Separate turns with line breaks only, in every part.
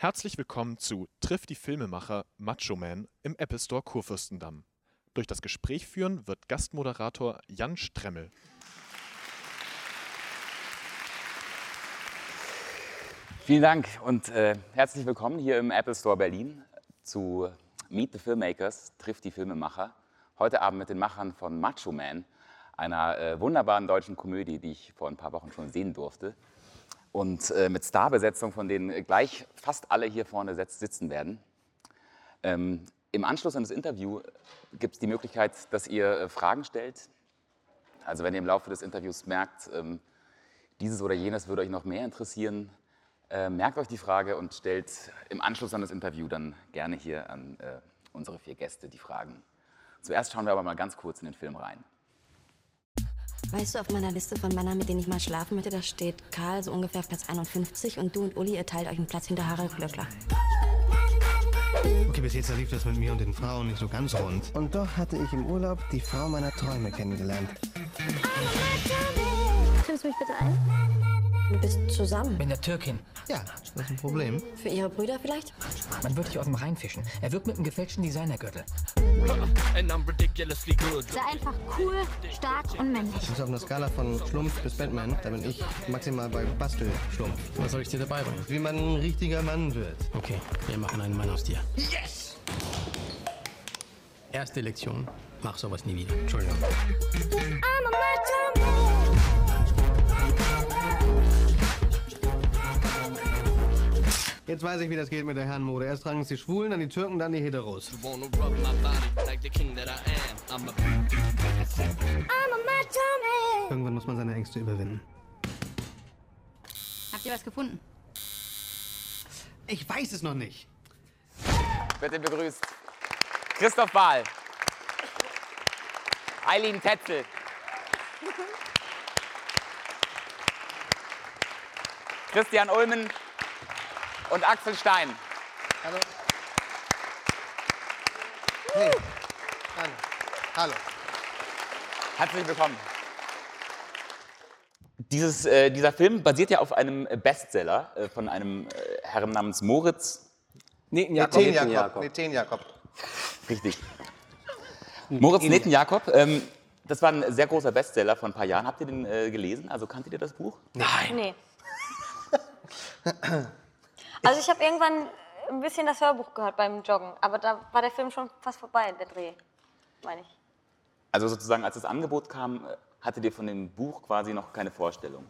Herzlich willkommen zu Trifft die Filmemacher Macho Man im Apple Store Kurfürstendamm. Durch das Gespräch führen wird Gastmoderator Jan Stremmel.
Vielen Dank und äh, herzlich willkommen hier im Apple Store Berlin zu Meet the Filmmakers, trifft die Filmemacher. Heute Abend mit den Machern von Macho Man, einer äh, wunderbaren deutschen Komödie, die ich vor ein paar Wochen schon sehen durfte. Und äh, mit Starbesetzung, von denen gleich fast alle hier vorne sitzen werden. Ähm, Im Anschluss an das Interview gibt es die Möglichkeit, dass ihr äh, Fragen stellt. Also wenn ihr im Laufe des Interviews merkt, ähm, dieses oder jenes würde euch noch mehr interessieren, äh, merkt euch die Frage und stellt im Anschluss an das Interview dann gerne hier an äh, unsere vier Gäste die Fragen. Zuerst schauen wir aber mal ganz kurz in den Film rein.
Weißt du, auf meiner Liste von Männern, mit denen ich mal schlafen möchte, da steht Karl so ungefähr auf Platz 51 und du und Uli, ihr teilt euch einen Platz hinter Harald Glöckler.
Okay, bis jetzt lief das mit mir und den Frauen nicht so ganz rund.
Und doch hatte ich im Urlaub die Frau meiner Träume kennengelernt.
Triffst du mich bitte ein? Du bist zusammen.
Mit der Türkin.
Ja, ist das ein Problem?
Für ihre Brüder vielleicht?
Man wird dich aus dem Rhein fischen. Er wirkt mit einem gefälschten Designergürtel.
Sei einfach cool, stark und männlich.
Also auf einer Skala von Schlumpf bis Batman, da bin ich maximal bei Bastel-Schlumpf.
Was soll ich dir dabei bringen?
Wie man ein richtiger Mann wird.
Okay, wir machen einen Mann aus dir. Yes! Erste Lektion. Mach sowas nie wieder. Entschuldigung.
Jetzt weiß ich, wie das geht mit der Herrenmode. Erst tragen es die Schwulen, dann die Türken, dann die Heteros. Irgendwann muss man seine Ängste überwinden.
Habt ihr was gefunden?
Ich weiß es noch nicht.
Bitte begrüßt Christoph Wahl, Eileen Tetzel, Christian Ulmen und Axel Stein.
Hallo. Hey. Hallo. Hallo.
Herzlich willkommen. Dieses, äh, dieser Film basiert ja auf einem Bestseller äh, von einem äh, Herrn namens Moritz.
Netenjakob.
Netenjakob. Netenjakob.
Richtig. Moritz Netenjakob. Ähm, das war ein sehr großer Bestseller vor ein paar Jahren. Habt ihr den äh, gelesen? Also kanntet ihr das Buch?
Nein.
Nee. Also ich habe irgendwann ein bisschen das Hörbuch gehört beim Joggen, aber da war der Film schon fast vorbei, der Dreh, meine ich.
Also sozusagen, als das Angebot kam, äh, hattet ihr von dem Buch quasi noch keine Vorstellung.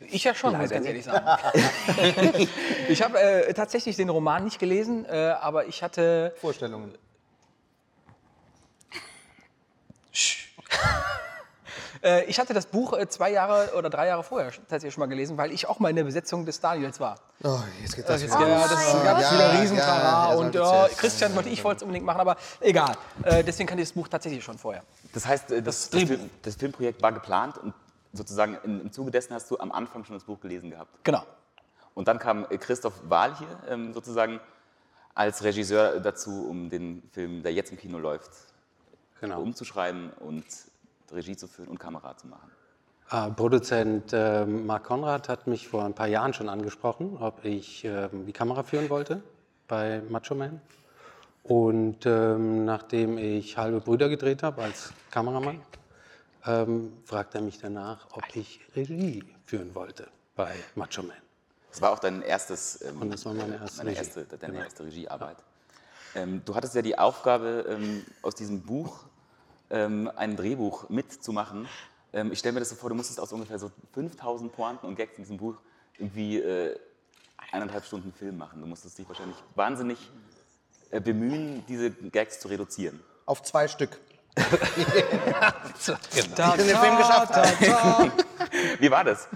Ich ja schon, muss ich ganz ehrlich sagen. ich habe äh, tatsächlich den Roman nicht gelesen, äh, aber ich hatte.
Vorstellungen.
Äh, ich hatte das Buch äh, zwei Jahre oder drei Jahre vorher tatsächlich schon mal gelesen, weil ich auch mal in der Besetzung des Daniels war.
Oh, jetzt geht das
Das,
wieder.
ja, das gab
Ja,
wieder Riesentrara
ja, ja,
und ja,
Witz.
Christian wollte ich wollte es unbedingt machen, aber egal. Äh, deswegen kannte ich das Buch tatsächlich schon vorher.
Das heißt, äh, das,
Das.
Film, das Filmprojekt war geplant und sozusagen in, im Zuge dessen hast du am Anfang schon das Buch gelesen gehabt.
Genau.
Und dann kam äh, Christoph Wahl hier ähm, sozusagen als Regisseur dazu, um den Film, der jetzt im Kino läuft,
Genau.
umzuschreiben und Regie zu führen und Kamera zu machen.
Äh, Produzent äh, Marc Konrad hat mich vor ein paar Jahren schon angesprochen, ob ich äh, die Kamera führen wollte bei Macho Man. Und ähm, nachdem ich halbe Brüder gedreht habe als Kameramann, ähm, fragte er mich danach, ob ich Regie führen wollte bei Macho Man.
Das war auch dein erstes, ähm,
Und das war meine erste
deine
Regie.
erste, deine
Genau.
erste Regiearbeit. Ähm, du hattest ja die Aufgabe, ähm, aus diesem Buch ähm, ein Drehbuch mitzumachen. Ähm, ich stelle mir das so vor, du musstest aus ungefähr so 5000 Pointen und Gags in diesem Buch irgendwie äh, eineinhalb Stunden Film machen. Du musstest dich wahrscheinlich wahnsinnig äh, bemühen, diese Gags zu reduzieren.
Auf zwei Stück.
Da,
Ich bin den Film geschafft.
Wie war das?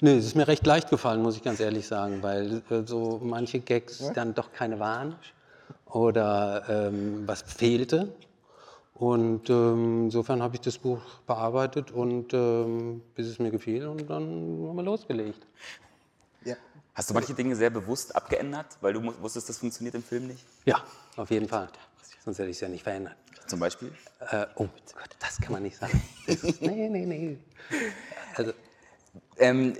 Nee, es ist mir recht leicht gefallen, muss ich ganz ehrlich sagen, weil äh, so manche Gags dann doch keine waren oder ähm, was fehlte. Und ähm, insofern habe ich das Buch bearbeitet und ähm, bis es mir gefiel und dann haben wir losgelegt.
Ja.
Hast du manche Dinge sehr bewusst abgeändert, weil du wusstest, das funktioniert im Film nicht?
Ja, auf jeden Fall. Sonst hätte ich es ja nicht verändert.
Zum Beispiel?
Äh, oh Gott, das kann man nicht sagen. Das ist, nee, nee, nee. Also,
Ähm,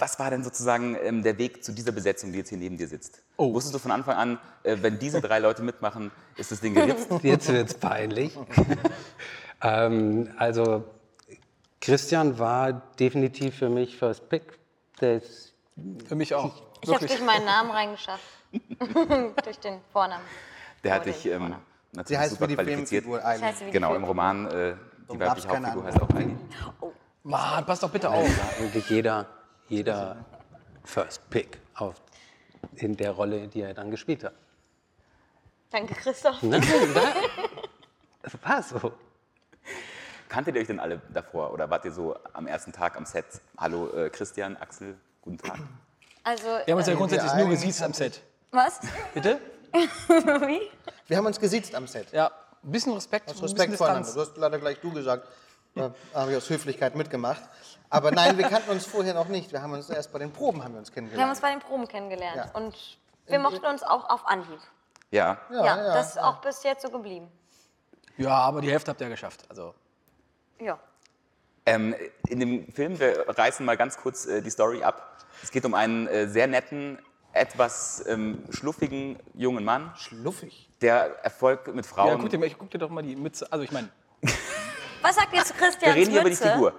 Was war denn sozusagen ähm, der Weg zu dieser Besetzung, die jetzt hier neben dir sitzt?
Oh.
Wusstest du von Anfang an, äh, wenn diese drei Leute mitmachen, ist das Ding geritzt?
Jetzt wird's peinlich. ähm, also Christian war definitiv für mich First Pick. Das,
Für mich auch.
Ich habe durch meinen Namen reingeschafft. durch den Vornamen.
Der hat dich ähm, natürlich
Sie heißt
super
wie die
qualifiziert.
Die
Genau, im. Roman, äh, die weibliche
keine
Hauptfigur heißt auch Eileen.
Mann, pass doch bitte auf.
war eigentlich jeder, jeder First Pick auf, in der Rolle, die er dann gespielt hat.
Danke, Christoph.
Ne? Das war so.
Kanntet ihr euch denn alle davor oder wart ihr so am ersten Tag am Set? Hallo äh, Christian, Axel, guten Tag.
Also,
Wir haben uns ja
äh,
grundsätzlich nur gesiezt am Set.
was?
Bitte?
Wie?
Wir haben uns gesiezt am Set.
Ja, ein bisschen Respekt,
Aus Respekt voneinander. Du hast leider gleich du gesagt. Da habe ich aus Höflichkeit mitgemacht. Aber nein, wir kannten uns vorher noch nicht. Wir haben uns erst bei den Proben haben wir uns
Wir haben
kennengelernt.
uns bei den Proben kennengelernt
Ja.
und wir mochten uns auch auf Anhieb.
Ja,
Ja, das ist auch bis jetzt so geblieben.
Ja, aber die Hälfte habt ihr geschafft. Also,
Ja.
Ähm, in dem Film, wir reißen mal ganz kurz äh, die Story ab. Es geht um einen äh, sehr netten, etwas ähm, schluffigen jungen Mann,
Schluffig.
der Erfolg mit
ja,
Frauen.
guck, dir, guck dir doch mal die Mütze. Also, ich meine,
Was sagt jetzt
wir
Christians
reden hier über die? Figur.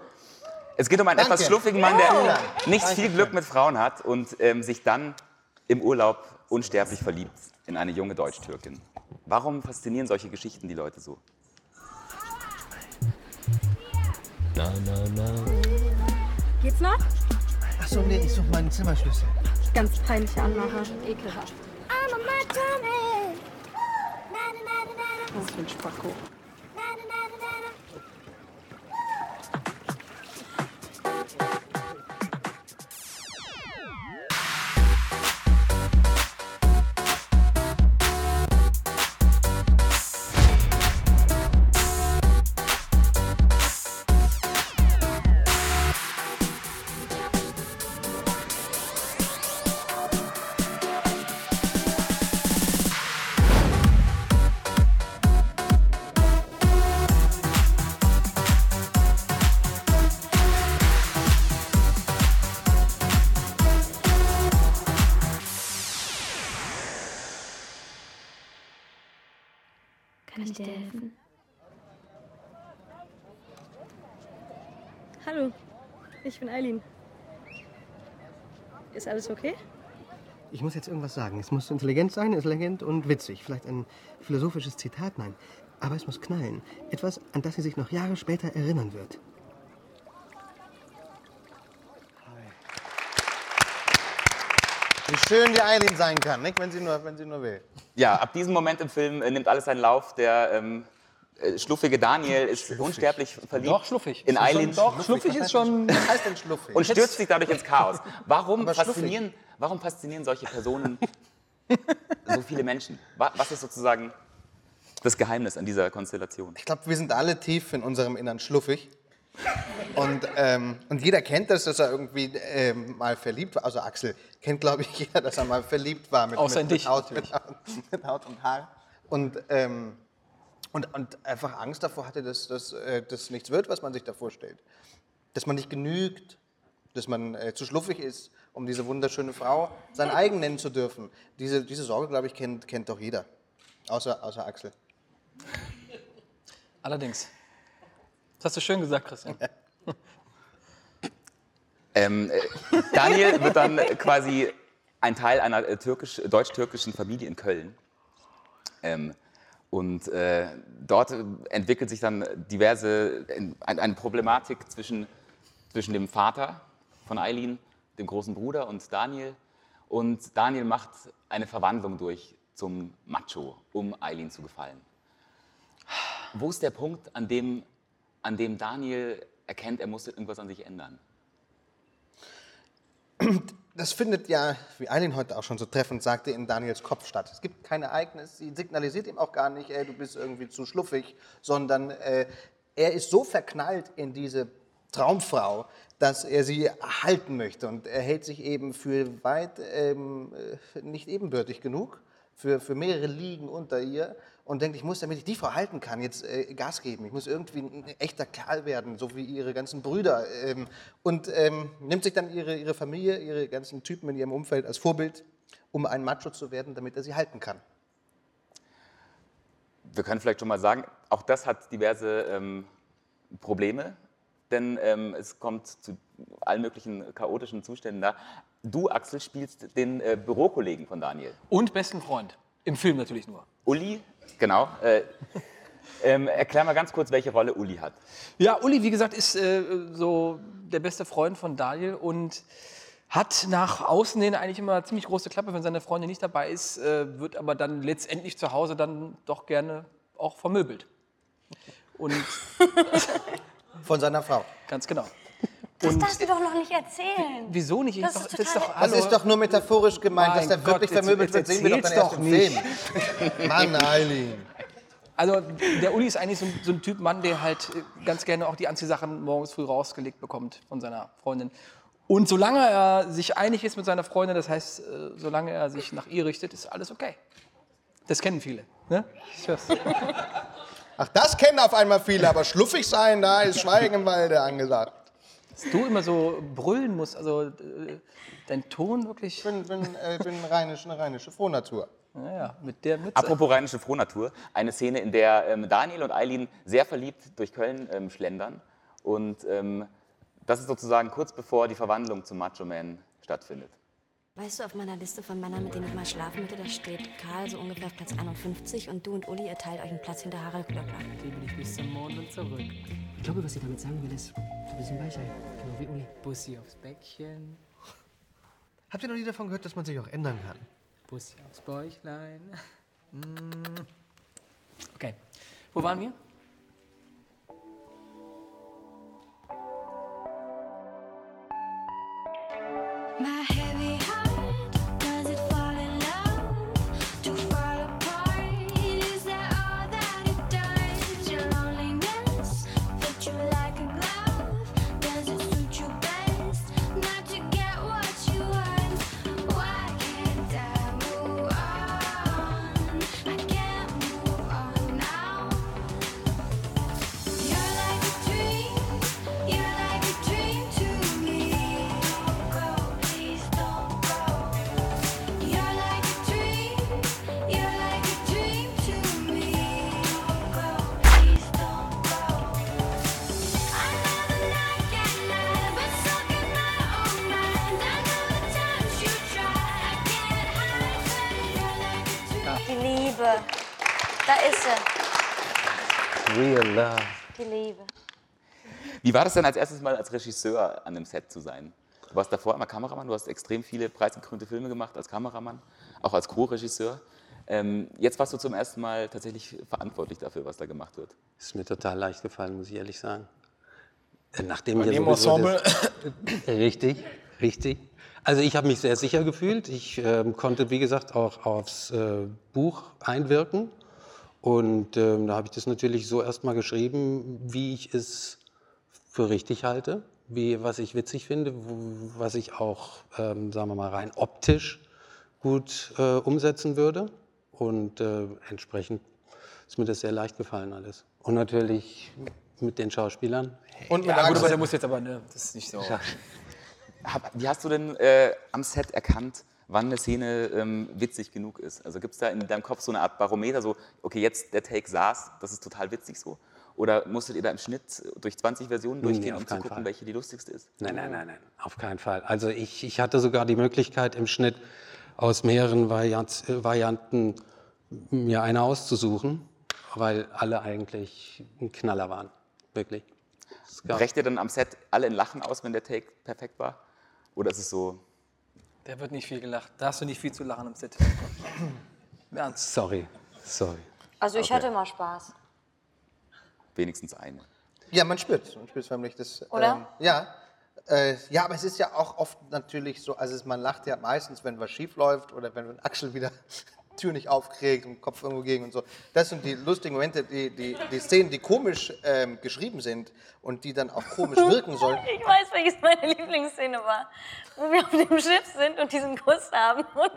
Es geht um einen
Danke.
etwas schluffigen Mann, der
Oh.
nicht viel Glück mit Frauen hat und ähm, sich dann im Urlaub unsterblich verliebt in eine junge Deutsch-Türkin. Warum faszinieren solche Geschichten die Leute so?
Geht's noch?
Achso, nee, ich suche meinen Zimmerschlüssel.
Ganz peinliche Anmache. Ekelhaft. Was für ein Spacko.
Bin Eileen. Ist alles okay?
Ich muss jetzt irgendwas sagen. Es muss intelligent sein, intelligent und witzig. Vielleicht ein philosophisches Zitat, nein. Aber es muss knallen. Etwas, an das sie sich noch Jahre später erinnern wird.
Wie schön die Eileen sein kann, nicht? Wenn, sie nur, wenn sie nur will.
Ja, ab diesem Moment im Film äh, nimmt alles seinen Lauf. Der ähm, äh, schluffige Daniel ist unsterblich verliebt
doch, schluffig.
in
Ist schon-
Eileen
Doch, schluffig ist schon.
Was heißt denn schluffig?
und stürzt sich dadurch ins Chaos. Warum
Aber schluffig.
faszinieren, warum faszinieren solche Personen so viele Menschen? Wa- Was ist sozusagen das Geheimnis an dieser Konstellation?
Ich glaube, wir sind alle tief in unserem Innern schluffig. Und, ähm, und jeder kennt das, dass er irgendwie ähm, mal verliebt war. Also Axel kennt, glaube ich, jeder, dass er mal verliebt war mit,
Außer in
mit,
dich,
mit, Haut, mit, Haut, mit Haut und Haar. Und, ähm, und, und einfach Angst davor hatte, dass das äh, dass nichts wird, was man sich da vorstellt. Dass man nicht genügt, dass man äh, zu schluffig ist, um diese wunderschöne Frau sein eigen nennen zu dürfen. Diese, diese Sorge, glaube ich, kennt, kennt doch jeder. Außer, außer Axel.
Allerdings. Das hast du schön gesagt, Christian.
Ähm, äh, Daniel wird dann quasi ein Teil einer äh, türkisch, deutsch-türkischen Familie in Köln. Ähm, und äh, dort äh, entwickelt sich dann diverse, ein- eine Problematik zwischen, zwischen dem Vater von Eileen, dem großen Bruder und Daniel. Und Daniel macht eine Verwandlung durch zum Macho, um Eileen zu gefallen. Wo ist der Punkt, an dem, an dem Daniel erkennt, er muss irgendwas an sich ändern?
Das findet ja, wie Eileen heute auch schon so treffend sagte, in Daniels Kopf statt. Es gibt kein Ereignis, sie signalisiert ihm auch gar nicht, ey, du bist irgendwie zu schluffig, sondern äh, er ist so verknallt in diese Traumfrau, dass er sie halten möchte. Und er hält sich eben für weit ähm, äh, nicht ebenbürtig genug, für, für mehrere Ligen unter ihr und denkt, ich muss, damit ich die Frau halten kann, jetzt äh, Gas geben. Ich muss irgendwie ein, echter Kerl werden, so wie ihre ganzen Brüder. Ähm, und ähm, nimmt sich dann ihre, ihre Familie, ihre ganzen Typen in ihrem Umfeld als Vorbild, um ein Macho zu werden, damit er sie halten kann.
Wir können vielleicht schon mal sagen, auch das hat diverse ähm, Probleme, denn ähm, es kommt zu allen möglichen chaotischen Zuständen da. Du, Axel, spielst den äh, Bürokollegen von Daniel.
Und besten Freund. Im Film natürlich nur.
Uli, genau. Äh, ähm, erklär mal ganz kurz, welche Rolle Uli hat.
Ja, Uli, wie gesagt, ist äh, so der beste Freund von Daniel und hat nach außen hin eigentlich immer ziemlich große Klappe, wenn seine Freundin nicht dabei ist, äh, wird aber dann letztendlich zu Hause dann doch gerne auch vermöbelt. Und
Von seiner Frau.
ganz genau.
Das
Und
darfst du doch noch nicht erzählen.
wieso nicht?
Das
doch,
ist
das ist doch,
Das ist doch nur metaphorisch gemeint, dass der wirklich vermöbelt wird, sehen wir doch dann
erzähl's
erst
doch
im
nicht.
Film. Mann, Eileen.
Also der Uli ist eigentlich so ein, so ein Typ Mann, der halt äh, ganz gerne auch die Anziehsachen morgens früh rausgelegt bekommt von seiner Freundin. Und solange er sich einig ist mit seiner Freundin, das heißt, äh, solange er sich nach ihr richtet, ist alles okay. Das kennen viele. Ne?
Ach, das kennen auf einmal viele, aber schluffig sein, da ist Schweigen im Walde angesagt.
Dass du immer so brüllen musst, also äh, dein Ton wirklich.
Ich bin, bin, äh, bin rheinisch, eine rheinische Frohnatur.
Naja, mit der Mütze.
Apropos rheinische Frohnatur, eine Szene, in der ähm, Daniel und Eileen sehr verliebt durch Köln ähm, schlendern. Und ähm, das ist sozusagen kurz bevor die Verwandlung zum Macho Man stattfindet.
Weißt du, auf meiner Liste von Männern, mit denen ich mal schlafen möchte, da steht Karl so ungefähr auf Platz 51 und du und Uli, ihr teilt euch einen Platz hinter Harald Glöckler.
Liebe dich bis zum Mond und zurück.
Ich glaube, was sie damit sagen will, ist, du bist ein Weichei, genau wie Uli.
Bussi aufs Bäckchen,
Habt ihr noch nie davon gehört, dass man sich auch ändern kann?
Bussi aufs Bäuchlein.
Okay. Wo waren wir?
Liebe.
Wie war das denn als erstes Mal als Regisseur an einem Set zu sein? Du warst davor immer Kameramann, du hast extrem viele preisgekrönte Filme gemacht als Kameramann, auch als Co-Regisseur. Ähm, jetzt warst du zum ersten Mal tatsächlich verantwortlich dafür, was da gemacht wird.
Ist mir total leicht gefallen, muss ich ehrlich sagen. Äh, Nachdem
Bei dem Ensemble.
Das, richtig, richtig. Also ich habe mich sehr sicher gefühlt. Ich ähm, konnte, wie gesagt, auch aufs äh, Buch einwirken. Und ähm, da habe ich das natürlich so erstmal geschrieben, wie ich es für richtig halte, wie, was ich witzig finde, wo, was ich auch, ähm, sagen wir mal, rein optisch gut äh, umsetzen würde. Und äh, entsprechend ist mir das sehr leicht gefallen alles. Und natürlich mit den Schauspielern.
Und mit
Ja, gut, aber der muss jetzt aber, ne, das ist nicht so.
Hab, wie hast du denn äh, am Set erkannt, wann eine Szene ähm, witzig genug ist? Also gibt es da in deinem Kopf so eine Art Barometer, so, okay, jetzt der Take saß, das ist total witzig so? Oder musstet ihr da im Schnitt durch 20 Versionen
Nee,
durchgehen,
auf
um zu gucken,
Fall.
welche die lustigste ist?
Nein, nein, nein, nein, auf keinen Fall. Also ich, ich hatte sogar die Möglichkeit im Schnitt aus mehreren Variant, Varianten mir eine auszusuchen, weil alle eigentlich ein Knaller waren. Wirklich.
Brecht ihr dann am Set alle in Lachen aus, wenn der Take perfekt war? Oder ist es so,
Der wird nicht viel gelacht. Da hast du nicht viel zu lachen im Set. Ernst.
Sorry, sorry.
Also ich
Okay.
hatte immer Spaß.
wenigstens eine?
Ja, man spürt Man spürt förmlich das.
Oder?
Ähm, ja. Äh, ja, aber es ist ja auch oft natürlich so, also es- man lacht ja meistens, wenn was schief läuft oder wenn Axel wieder Tür nicht aufkriegt und Kopf irgendwo gegen und so. Das sind die lustigen Momente, die, die, die Szenen, die komisch ähm, geschrieben sind und die dann auch komisch wirken sollen.
Ich weiß, welches meine Lieblingsszene war. Wo wir auf dem Schiff sind und diesen Kuss haben. Und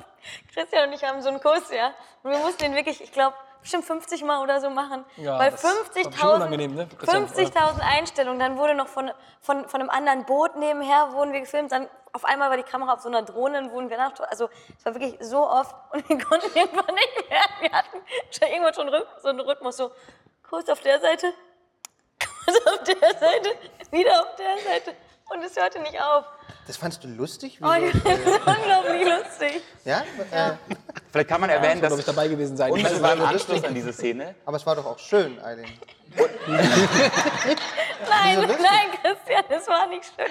Christian und ich haben so einen Kuss, ja. Und wir mussten den wirklich, ich glaube, bestimmt 50 Mal oder so machen.
Ja,
Weil
das war bestimmt unangenehm, ne,
50.000
Christian,
50.000 Einstellungen. Dann wurde noch von, von, von einem anderen Boot nebenher wurden wir gefilmt. Dann auf einmal war die Kamera auf so einer Drohne, dann wurden wir nach. Also es war wirklich so oft und wir konnten irgendwann nicht mehr. Wir hatten schon irgendwann schon so einen Rhythmus, so Kuss auf der Seite, Kuss auf der Seite, wieder auf der Seite. Und es hörte nicht auf.
Das fandst du lustig?
Oh,
Wieso,
das ist unglaublich lustig.
ja? Äh,
Vielleicht kann man erwähnen,
Ja,
dass
soll, glaub ich, dabei gewesen sein.
Unmittelbar im Anschluss an diese Szene
aber es war doch auch schön, Eileen.
Nein, nein, Christian, das war nicht schön.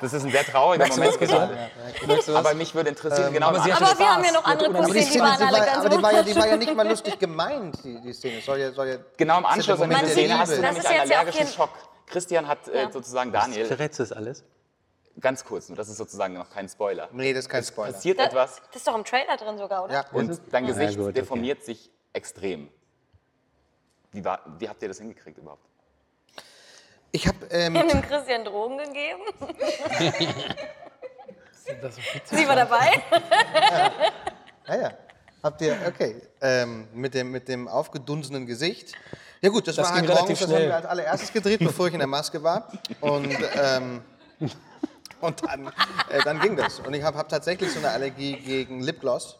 Das ist ein sehr trauriger Moment gerade.
Was?
Aber mich würde interessieren, genau
aber
Aber wir haben ja noch andere
Ja,
Aber die
waren alle
war,
ganz
aber die war, ja, die war ja nicht mal lustig gemeint, die, die Szene. Soll ja, soll ja,
Genau im Anschluss an diese Szene hast du nämlich
ist
einen
ja
allergischen Schock. Christian hat äh,
Ja.
sozusagen Daniel,
Verrätst du das alles?
Ganz kurz, nur das ist sozusagen noch kein Spoiler.
nee, das ist kein Spoiler.
Passiert
Da-
etwas
Das ist doch im Trailer drin sogar, oder?
Ja.
und dein
Ja,
Gesicht
gut, okay.
deformiert sich extrem. Wie, war, wie habt ihr das hingekriegt überhaupt?
Ich habe ähm,
Wir haben dem Christian Drogen gegeben.
Das ist
Sie war dabei.
Ja, ja. Habt ihr, okay. Ähm, mit, dem, mit dem aufgedunsenen Gesicht. Ja gut, das,
Das
war
ging
halt morgens, das haben wir als allererstes gedreht, bevor ich in der Maske war. Und, ähm, und dann, äh, dann ging das. Und ich habe hab tatsächlich so eine Allergie gegen Lipgloss.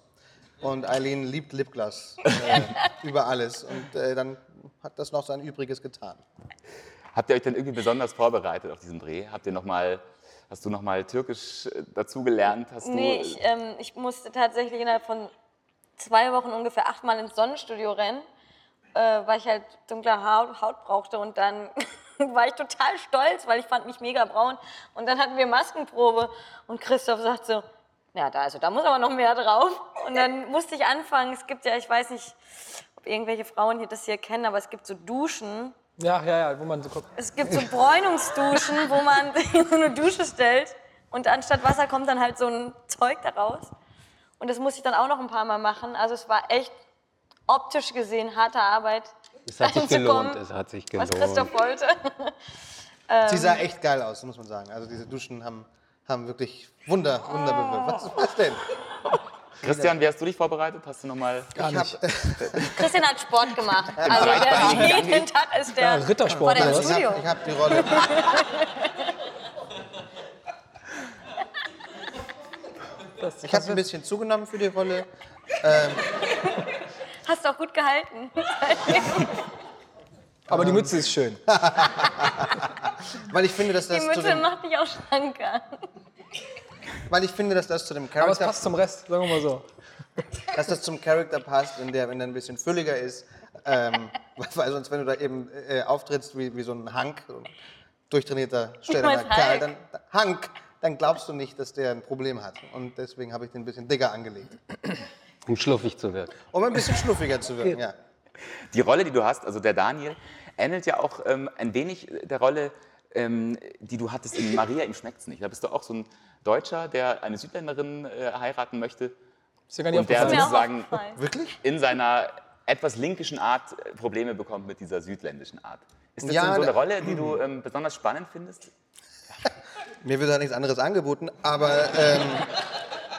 Und Eileen liebt Lipgloss äh, über alles. Und äh, dann hat das noch sein Übriges getan.
Habt ihr euch denn irgendwie besonders vorbereitet auf diesen Dreh? Habt ihr noch mal, hast du noch mal Türkisch äh, dazugelernt? Hast
Nee, ich, ähm, ich musste tatsächlich innerhalb von zwei Wochen ungefähr achtmal ins Sonnenstudio rennen, äh, weil ich halt dunkle Haut, Haut brauchte. Und dann war ich total stolz, weil ich fand mich mega braun. Und dann hatten wir Maskenprobe und Christoph sagt so, ja, da, also, da muss aber noch mehr drauf. Und dann musste ich anfangen. Es gibt ja, ich weiß nicht, ob irgendwelche Frauen hier das hier kennen, aber es gibt so Duschen,
Ja, ja, ja, wo man so guckt.
es gibt so Bräunungsduschen, wo man in so eine Dusche stellt und anstatt Wasser kommt dann halt so ein Zeug daraus. Und das musste ich dann auch noch ein paar Mal machen. Also es war echt optisch gesehen harte Arbeit.
Es hat sich gelohnt, es hat sich
Was
gelohnt.
Christoph wollte.
Sie sah echt geil aus, muss man sagen. Also diese Duschen haben, haben wirklich Wunder, Wunder bewirkt. Was, was denn?
Christian, wie hast du dich vorbereitet? Hast du noch mal
Gar
Ich hab,
nicht.
Christian hat Sport gemacht. Also der, jeden Tag ist der
Ja, Rittersport
vor im
was?
ich
Studio.
hab, die Rolle.
Das,
Ich habe ein bisschen zugenommen für die Rolle.
Hast du auch gut gehalten.
aber die Mütze ist schön.
Weil ich finde, dass
Die
das zu
Mütze
dem,
macht dich auch schlanker.
weil ich finde, dass das zu dem
Aber es
Charakter,
passt zum Rest, sagen wir mal so.
dass das zum Charakter passt, wenn der, wenn der ein bisschen fülliger ist. Ähm, weil sonst, wenn du da eben äh, auftrittst wie, wie so ein Hank, so ein durchtrainierter,
Was,
Kerl,
Hulk?
dann Hank, dann glaubst du nicht, dass der ein Problem hat. Und deswegen habe ich den ein bisschen dicker angelegt.
Um schluffig zu wirken.
Um ein bisschen schnuffiger zu wirken, ja.
Die Rolle, die du hast, also der Daniel, ähnelt ja auch ähm, ein wenig der Rolle, ähm, die du hattest in Maria, ihm schmeckt's nicht. Da bist du auch so ein Deutscher, der eine Südländerin äh, heiraten möchte
Ist ja gar nicht
und der sozusagen.
Wirklich?
in seiner etwas linkischen Art äh, Probleme bekommt mit dieser südländischen Art. Ist das
Ja,
denn so eine
da-
Rolle, die du ähm, besonders spannend findest?
Mir wird da nichts anderes angeboten, aber ähm,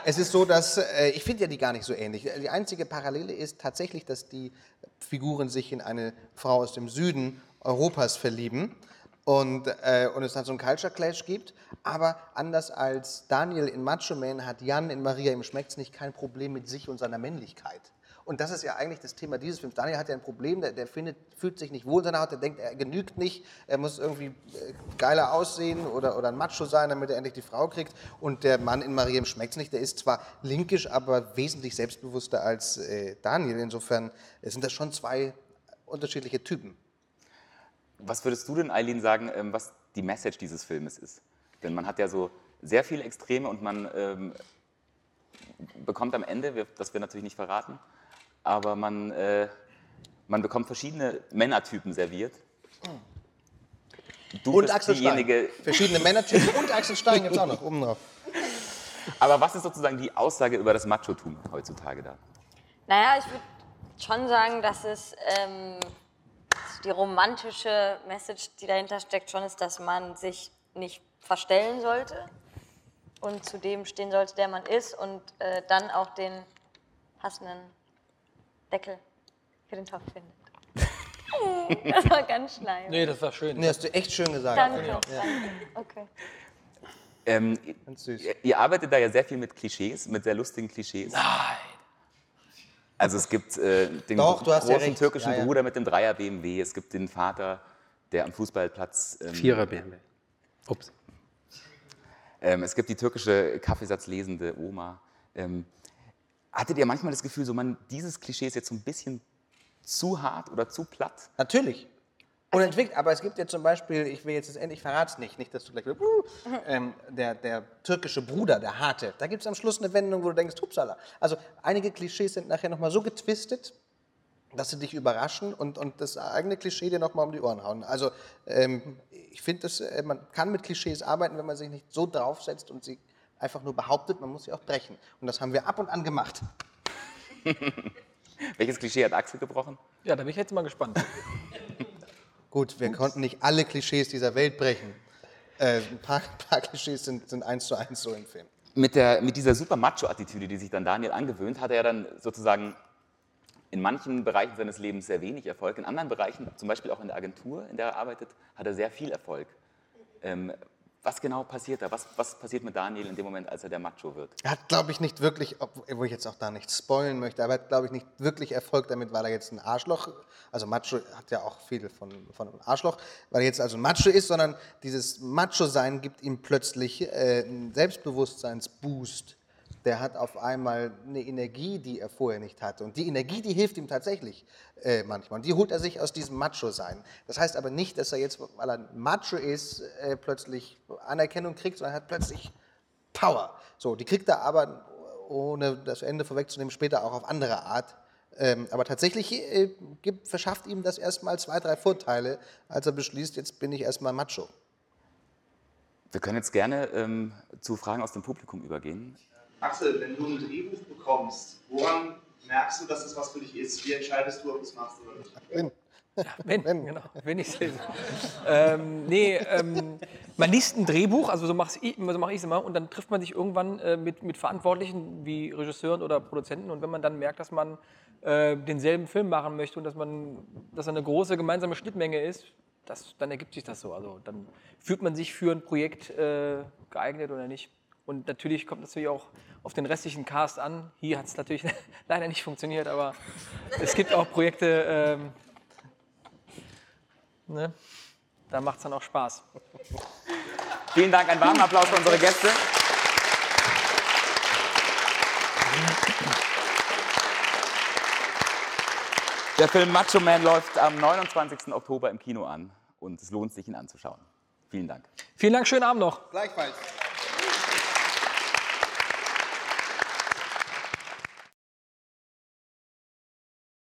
es ist so, dass äh, ich finde ja die gar nicht so ähnlich. Die einzige Parallele ist tatsächlich, dass die Figuren sich in eine Frau aus dem Süden Europas verlieben und, äh, und es dann so einen Culture Clash gibt. Aber anders als Daniel in Macho Man hat Jan in Maria im Schmeckt's nicht kein Problem mit sich und seiner Männlichkeit. Und das ist ja eigentlich das Thema dieses Films. Daniel hat ja ein Problem, der, der findet, fühlt sich nicht wohl in seiner Haut, der denkt, er genügt nicht, er muss irgendwie äh, geiler aussehen oder, oder ein Macho sein, damit er endlich die Frau kriegt. Und der Mann in Maria im Schmeckt's nicht, der ist zwar linkisch, aber wesentlich selbstbewusster als äh, Daniel. Insofern sind das schon zwei unterschiedliche Typen.
Was würdest du denn, Eileen, sagen, ähm, was die Message dieses Filmes ist? Denn man hat ja so sehr viele Extreme und man ähm, bekommt am Ende, das wir natürlich nicht verraten, aber man, äh, man bekommt verschiedene Männertypen serviert. Du
Und
bist
Axel Stein.
diejenige,
Verschiedene Männertypen und Axel Stein gibt es auch noch oben drauf.
Aber was ist sozusagen die Aussage über das Machotum heutzutage da?
Naja, ich würde schon sagen, dass es ähm, die romantische Message, die dahinter steckt, schon ist, dass man sich nicht verstellen sollte und zu dem stehen sollte, der man ist und äh, dann auch den passenden Deckel für den Topf findet. das war ganz schleim.
Nee, das war schön.
Nee, hast du echt schön gesagt.
Danke.
Ja.
Okay.
Ähm,
Ganz süß.
ihr, ihr arbeitet da ja sehr viel mit Klischees, mit sehr lustigen Klischees.
Nein.
Also es gibt äh, den
Doch, du hast ja
großen
recht.
türkischen
Ja, ja.
Bruder mit dem Dreier BMW, es gibt den Vater, der am Fußballplatz... Ähm,
Vierer BMW. Ups.
Ähm, es gibt die türkische kaffeesatzlesende Oma. Ähm, hattet ihr manchmal das Gefühl, so man, dieses Klischee ist jetzt so ein bisschen zu hart oder zu platt?
Natürlich. Unentwickelt, aber es gibt ja zum Beispiel, ich will jetzt das endlich verrate es nicht, nicht, dass du gleich uh, ähm, der, der türkische Bruder, der Harte, da gibt es am Schluss eine Wendung, wo du denkst, hupsala. Also einige Klischees sind nachher nochmal so getwistet, dass sie dich überraschen und, und das eigene Klischee dir nochmal um die Ohren hauen. Also ähm, ich finde, äh, man kann mit Klischees arbeiten, wenn man sich nicht so draufsetzt und sie einfach nur behauptet, man muss sie auch brechen. Und das haben wir ab und an gemacht.
Welches Klischee hat Axel gebrochen?
Ja, da bin ich jetzt mal gespannt.
Gut, wir konnten nicht alle Klischees dieser Welt brechen. Äh, ein paar, paar Klischees sind, sind eins zu eins so im Film.
Mit, der, mit dieser super Macho-Attitüde, die sich dann Daniel angewöhnt, hat er dann sozusagen in manchen Bereichen seines Lebens sehr wenig Erfolg. In anderen Bereichen, zum Beispiel auch in der Agentur, in der er arbeitet, hat er sehr viel Erfolg. Ähm, was genau passiert da? Was, was passiert mit Daniel in dem Moment, als er der Macho wird?
Er hat, glaube ich, nicht wirklich, obwohl ich jetzt auch da nicht spoilen möchte, aber er hat, glaube ich, nicht wirklich Erfolg damit, weil er jetzt ein Arschloch, also Macho hat ja auch viel von, von einem Arschloch, weil er jetzt also ein Macho ist, sondern dieses Macho-Sein gibt ihm plötzlich äh, einen Selbstbewusstseinsboost. Der hat auf einmal eine Energie, die er vorher nicht hatte. Und die Energie, die hilft ihm tatsächlich äh, manchmal. Und die holt er sich aus diesem Macho-Sein. Das heißt aber nicht, dass er jetzt, weil er Macho ist, äh, plötzlich Anerkennung kriegt, sondern er hat plötzlich Power. So, die kriegt er aber, ohne das Ende vorwegzunehmen, später auch auf andere Art. Ähm, aber tatsächlich äh, gibt, verschafft ihm das erstmal zwei, drei Vorteile, als er beschließt, jetzt bin ich erstmal Macho.
Wir können jetzt gerne ähm, zu Fragen aus dem Publikum übergehen.
Axel, wenn du ein Drehbuch bekommst, woran merkst du, dass es was für dich ist? Wie entscheidest du, ob du es machst oder nicht?
Wenn.
Wenn, genau, wenn ich es lese. ähm, nee, ähm, man liest ein Drehbuch, also so mache ich so mach ich es immer, und dann trifft man sich irgendwann äh, mit, mit Verantwortlichen wie Regisseuren oder Produzenten. Und wenn man dann merkt, dass man äh, denselben Film machen möchte und dass man, dass eine große gemeinsame Schnittmenge ist, das, dann ergibt sich das so. Also dann fühlt man sich für ein Projekt äh, geeignet oder nicht. Und natürlich kommt natürlich auch auf den restlichen Cast an. Hier hat es natürlich leider nicht funktioniert, aber es gibt auch Projekte, ähm, ne? da macht es dann auch Spaß.
Vielen Dank, einen warmen Applaus für unsere Gäste. Der Film Macho Man läuft am 29. Oktober im Kino an und es lohnt sich, ihn anzuschauen. Vielen Dank.
Vielen Dank, schönen Abend noch.
Gleichfalls.